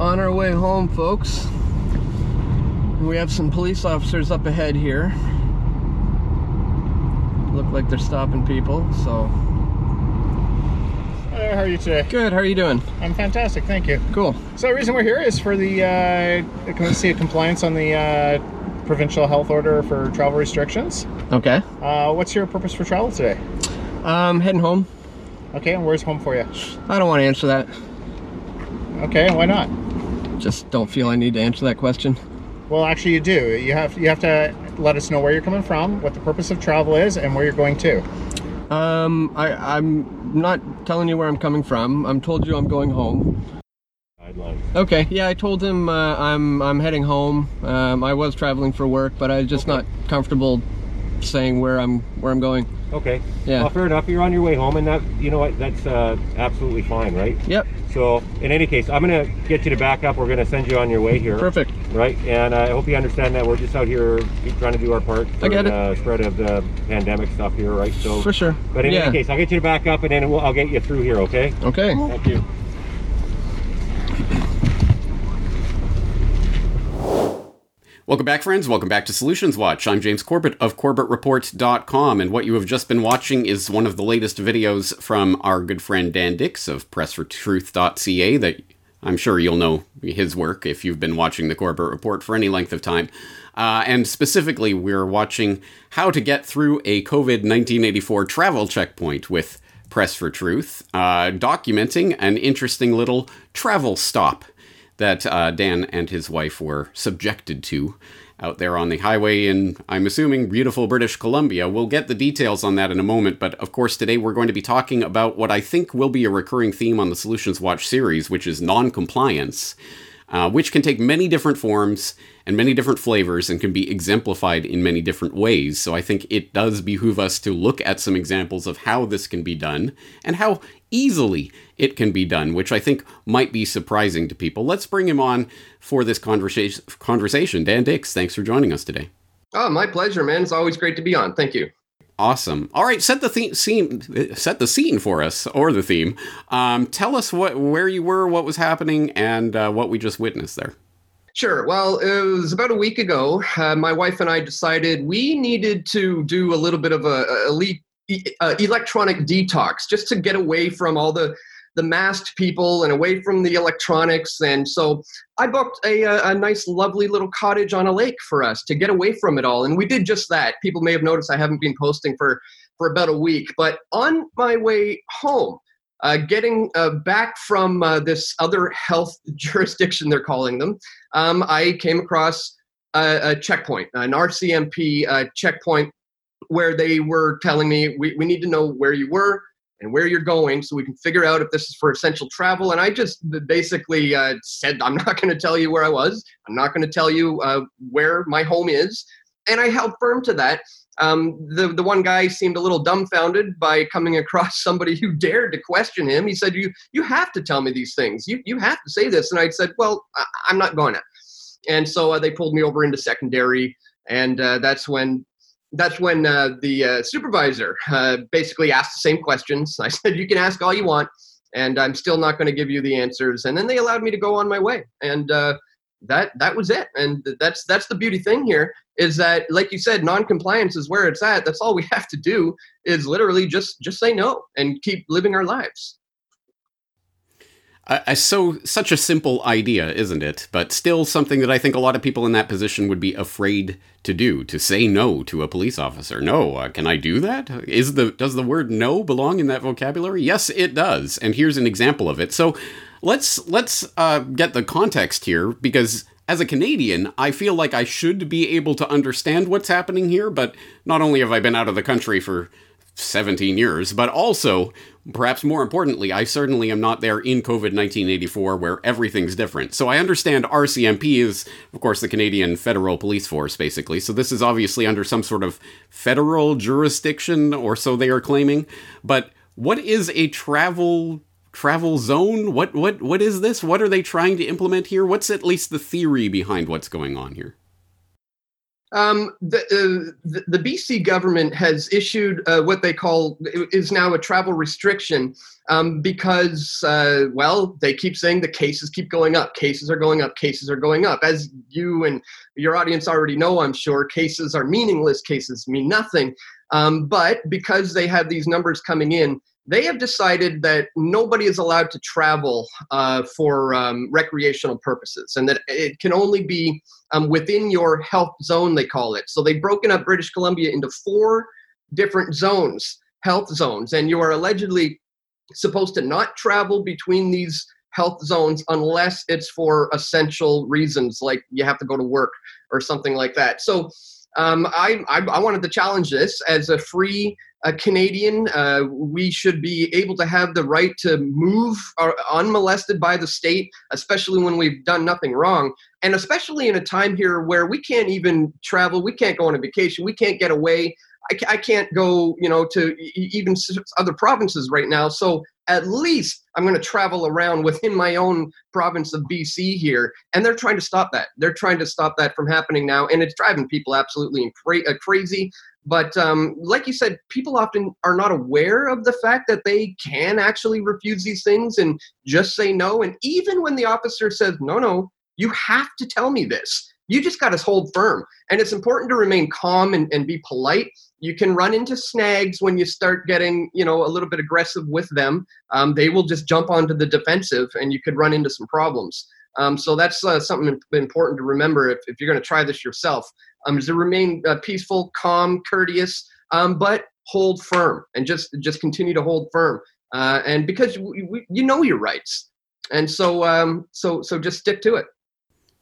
on our way home, folks. We have some police officers up ahead here. Look like they're stopping people, so. Hello, how are you today? Good, how are you doing? I'm fantastic, thank you. Cool. So the reason we're here is for the, uh, can we see a compliance on the uh, provincial health order for travel restrictions? Okay. Uh, what's your purpose for travel today? Um, heading home. Okay, and where's home for you? I don't want to answer that. Okay, why not? Just don't feel I need to answer that question. Well, actually, you do. You have you have to let us know where you're coming from, what the purpose of travel is, and where you're going to. Um, I, I'm not telling you where I'm coming from. I'm told you I'm going home. Guidelines. Okay, yeah, I told him uh, I'm I'm heading home. Um, I was traveling for work, but I'm just not comfortable saying where I'm where I'm going. Okay. Yeah. Well, fair enough. You're on your way home, and that you know what? That's uh, absolutely fine, right? Yep, So, in any case, I'm gonna get you to back up. We're gonna send you on your way here. perfect. Right, and I hope you understand that we're just out here trying to do our part for I get it. the spread of the pandemic stuff here, right? So, For sure. But in yeah. any case, I'll get you to back up, and then we'll, I'll get you through here. Okay? Okay. Thank you. Welcome back, friends. Welcome back to Solutions Watch. I'm James Corbett of CorbettReport.com, and what you have just been watching is one of the latest videos from our good friend Dan Dicks of PressForTruth.ca that I'm sure you'll know his work if you've been watching the Corbett Report for any length of time. Uh, and specifically, we're watching how to get through a COVID 1984 travel checkpoint with Press for Truth, uh, documenting an interesting little travel stop that uh, Dan and his wife were subjected to out there on the highway in, I'm assuming, beautiful British Columbia. We'll get the details on that in a moment, but of course, today we're going to be talking about what I think will be a recurring theme on the Solutions Watch series, which is non compliance. Uh, which can take many different forms and many different flavors and can be exemplified in many different ways. So I think it does behoove us to look at some examples of how this can be done and how easily it can be done, which I think might be surprising to people. Let's bring him on for this conversation. Conversation, Dan Dicks. Thanks for joining us today. Oh, my pleasure, man. It's always great to be on. Thank you. Awesome. All right, set the theme, scene, set the scene for us, or the theme. Um, tell us what, where you were, what was happening, and uh, what we just witnessed there. Sure. Well, it was about a week ago. Uh, my wife and I decided we needed to do a little bit of a, a elite, uh, electronic detox just to get away from all the the masked people and away from the electronics. And so I booked a, a, nice, lovely little cottage on a lake for us to get away from it all. And we did just that. People may have noticed I haven't been posting for, for about a week. But on my way home, uh, getting uh, back from uh, this other health jurisdiction, they're calling them, um, I came across a, a checkpoint, an RCMP uh, checkpoint, where they were telling me we, we need to know where you were and where you're going so we can figure out if this is for essential travel. And I just basically uh, said, I'm not going to tell you where I was. I'm not going to tell you uh, where my home is. And I held firm to that. Um, the, the one guy seemed a little dumbfounded by coming across somebody who dared to question him. He said, you, you have to tell me these things. You, you have to say this. And I said, well, I, am not going to. And so uh, they pulled me over into secondary. And uh, that's when that's when uh, the uh, supervisor uh, basically asked the same questions. I said, "You can ask all you want, and I'm still not going to give you the answers." And then they allowed me to go on my way, and uh, that that was it. And that's that's the beauty thing here is that, like you said, non-compliance is where it's at. That's all we have to do is literally just just say no and keep living our lives. So such a simple idea, isn't it? But still something that I think a lot of people in that position would be afraid to do, to say no to a police officer. No, uh, can I do that? Is the does the word no belong in that vocabulary? Yes, it does. And here's an example of it. So let's let's uh, get the context here because as a Canadian, I feel like I should be able to understand what's happening here, but not only have I been out of the country for 17 years, but also, perhaps more importantly, I certainly am not there in COVID 1984 where everything's different. So I understand RCMP is, of course, the Canadian Federal Police Force, basically. So this is obviously under some sort of federal jurisdiction, or so they are claiming. But what is a travel travel zone? What what what is this? What are they trying to implement here? What's at least the theory behind what's going on here? Um, the, uh, the, BC government has issued uh, what they call is now a travel restriction um, because, uh, well, they keep saying the cases keep going up. Cases are going up. Cases are going up. As you and your audience already know, I'm sure cases are meaningless. Cases mean nothing. Um, but because they have these numbers coming in, they have decided that nobody is allowed to travel uh, for um, recreational purposes and that it can only be um, within your health zone, they call it. So they've broken up British Columbia into four different zones, health zones, and you are allegedly supposed to not travel between these health zones unless it's for essential reasons, like you have to go to work or something like that. So um, I, I, I wanted to challenge this as a free a Canadian. Uh, we should be able to have the right to move unmolested by the state, especially when we've done nothing wrong. And especially in a time here where we can't even travel, we can't go on a vacation, we can't get away. I, I can't go, you know, to even other provinces right now. So at least I'm going to travel around within my own province of BC here. And they're trying to stop that. They're trying to stop that from happening now. And it's driving people absolutely uh, crazy. But um, like you said, people often are not aware of the fact that they can actually refuse these things and just say no. And even when the officer says, no, no, you have to tell me this. You just got to hold firm. And it's important to remain calm and, and be polite. You can run into snags when you start getting, you know, a little bit aggressive with them. Um, they will just jump onto the defensive and you could run into some problems. Um, so that's uh, something important to remember if, if you're going to try this yourself um, is to remain uh, peaceful, calm, courteous, um, but hold firm and just just continue to hold firm. Uh, and because we, we, you know your rights, and so um, so so just stick to it.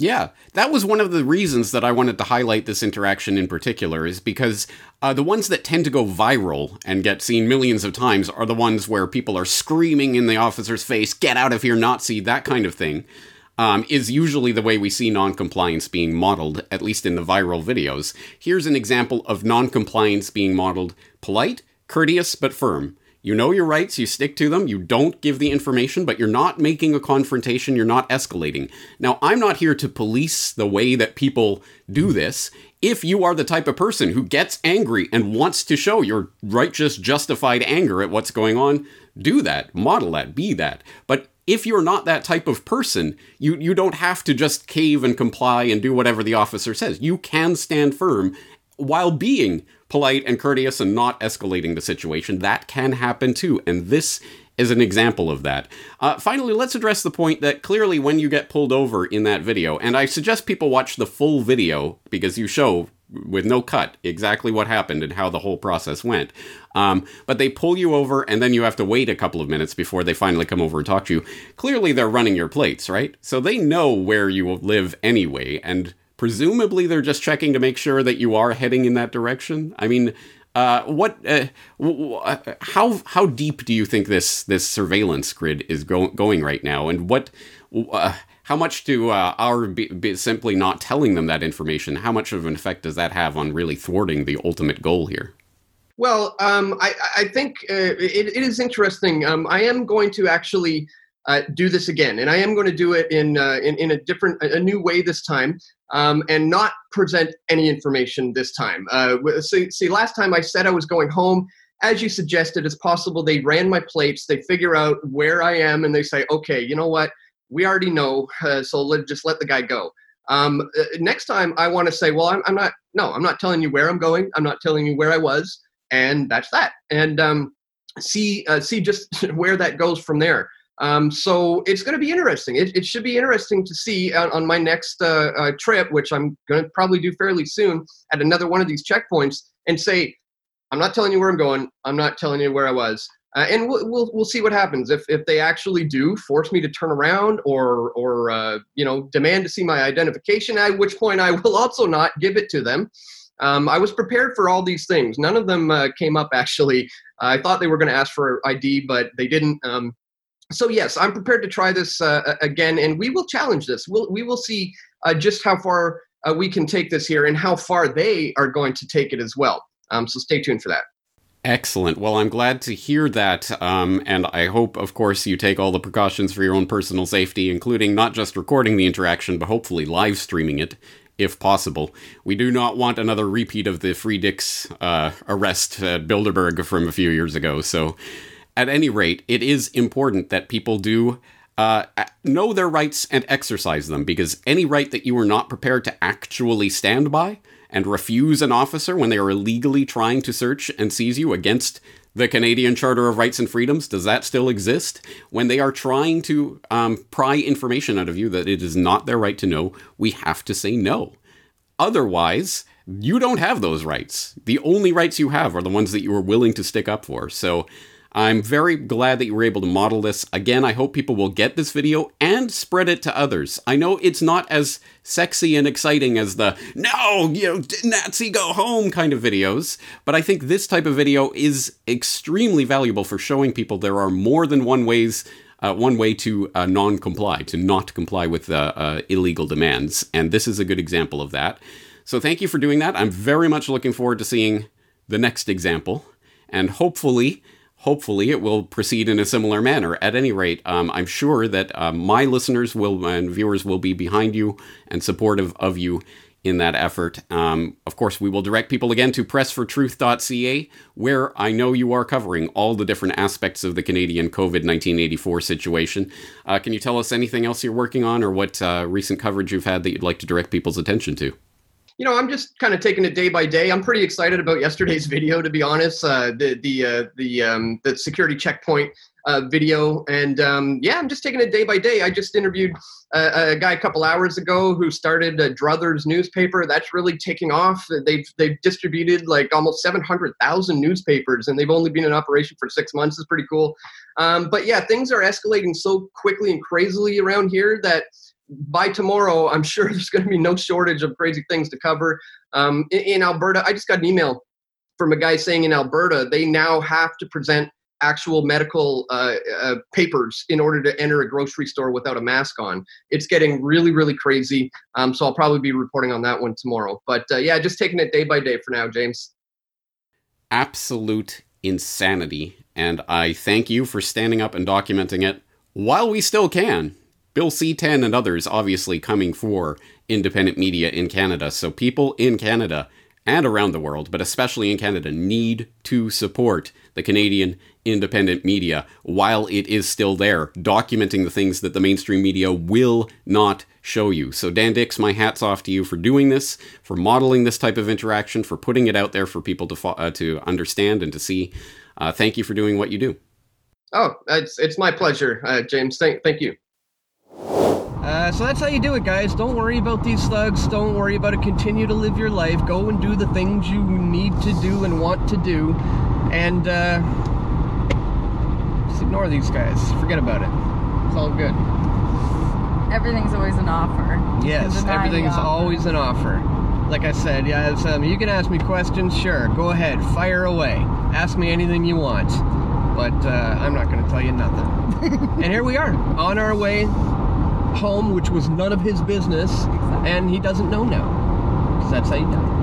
Yeah, that was one of the reasons that I wanted to highlight this interaction in particular, is because uh, the ones that tend to go viral and get seen millions of times are the ones where people are screaming in the officer's face, get out of here, Nazi, that kind of thing um, is usually the way we see noncompliance being modeled, at least in the viral videos. Here's an example of noncompliance being modeled polite, courteous, but firm. You know your rights, you stick to them, you don't give the information, but you're not making a confrontation, you're not escalating. Now, I'm not here to police the way that people do this. If you are the type of person who gets angry and wants to show your righteous, justified anger at what's going on, do that, model that, be that. But if you're not that type of person, you, you don't have to just cave and comply and do whatever the officer says. You can stand firm while being polite and courteous and not escalating the situation. That can happen too. And this is an example of that. Uh, finally, let's address the point that clearly when you get pulled over in that video, and I suggest people watch the full video because you show with no cut exactly what happened and how the whole process went. Um, but they pull you over and then you have to wait a couple of minutes before they finally come over and talk to you. Clearly, they're running your plates, right? So they know where you live anyway, and presumably they're just checking to make sure that you are heading in that direction. I mean, uh, what? Uh, uh how how deep do you think this this surveillance grid is go- going right now, and what? Uh, how much do uh, our be, be simply not telling them that information? How much of an effect does that have on really thwarting the ultimate goal here? Well, um, I, I, think uh, it, it is interesting. Um, I am going to actually uh, do this again, and I am going to do it in uh, in, in, a different, a new way this time, um, and not present any information this time. Uh, see, see, last time I said I was going home. As you suggested, it's possible they ran my plates, they figure out where I am, and they say, okay, you know what? We already know, uh, so let, just let the guy go. Um, uh, next time, I want to say, well, I'm, I'm, not, no, I'm not telling you where I'm going. I'm not telling you where I was, and that's that. And um, see, uh, see just where that goes from there. Um, so it's going to be interesting. It, it, should be interesting to see on, on my next uh, uh, trip, which I'm going to probably do fairly soon, at another one of these checkpoints, and say, I'm not telling you where I'm going. I'm not telling you where I was. Uh, and we'll, we'll, we'll see what happens if, if they actually do force me to turn around or or uh, you know demand to see my identification. At which point I will also not give it to them. Um, I was prepared for all these things. None of them uh, came up actually. I thought they were going to ask for ID, but they didn't. Um, so yes, I'm prepared to try this uh, again, and we will challenge this. We'll we will see uh, just how far uh, we can take this here and how far they are going to take it as well. Um, so stay tuned for that. Excellent. Well, I'm glad to hear that. Um, and I hope, of course, you take all the precautions for your own personal safety, including not just recording the interaction, but hopefully live streaming it if possible. We do not want another repeat of the Free uh, arrest at Bilderberg from a few years ago. So, at any rate, it is important that people do uh, know their rights and exercise them because any right that you are not prepared to actually stand by and refuse an officer when they are illegally trying to search and seize you against the Canadian Charter of Rights and Freedoms, does that still exist? When they are trying to um, pry information out of you that it is not their right to know, we have to say no. Otherwise, you don't have those rights. The only rights you have are the ones that you are willing to stick up for. So I'm very glad that you were able to model this. Again, I hope people will get this video and spread it to others. I know it's not as sexy and exciting as the no, you know, Nazi go home kind of videos, but I think this type of video is extremely valuable for showing people there are more than one ways uh, one way to uh, non-comply, to not comply with uh illegal demands, and this is a good example of that. So thank you for doing that. I'm very much looking forward to seeing the next example, and hopefully hopefully it will proceed in a similar manner. At any rate, um, I'm sure that uh, my listeners will and viewers will be behind you and supportive of you in that effort. Um, of course, we will direct people again to pressfortruth.ca, where I know you are covering all the different aspects of the Canadian COVID 1984 situation. Uh, can you tell us anything else you're working on or what uh, recent coverage you've had that you'd like to direct people's attention to? You know, I'm just kind of taking it day by day. I'm pretty excited about yesterday's video, to be honest. Uh, the the uh, the um, the security checkpoint uh, video, and um, yeah, I'm just taking it day by day. I just interviewed a, a guy a couple hours ago who started a Druthers newspaper. That's really taking off. They've they've distributed like almost 700,000 newspapers, and they've only been in operation for six months. It's pretty cool. Um, but yeah, things are escalating so quickly and crazily around here that by tomorrow, I'm sure there's going to be no shortage of crazy things to cover. Um, in, in, Alberta, I just got an email from a guy saying in Alberta they now have to present actual medical uh, uh, papers in order to enter a grocery store without a mask on. It's getting really, really crazy. Um, so I'll probably be reporting on that one tomorrow. But uh, yeah, just taking it day by day for now, James. Absolute insanity. And I thank you for standing up and documenting it while we still can. Bill C10 and others obviously coming for independent media in Canada. So people in Canada and around the world, but especially in Canada, need to support the Canadian independent media while it is still there, documenting the things that the mainstream media will not show you. So, Dan Dicks, my hat's off to you for doing this, for modeling this type of interaction, for putting it out there for people to fo- uh, to understand and to see. Uh, thank you for doing what you do. Oh, it's it's my pleasure, uh, James. Thank thank you. Uh, so that's how you do it, guys. Don't worry about these thugs. Don't worry about it. Continue to live your life. Go and do the things you need to do and want to do. And uh, just ignore these guys. Forget about it. It's all good. Everything's always an offer. Yes, everything's offer. always an offer. Like I said, yeah, um, you can ask me questions. Sure, go ahead, fire away. Ask me anything you want. But uh, I'm not going to tell you nothing. and here we are, on our way home, which was none of his business, exactly. and he doesn't know now. Because that's how you die.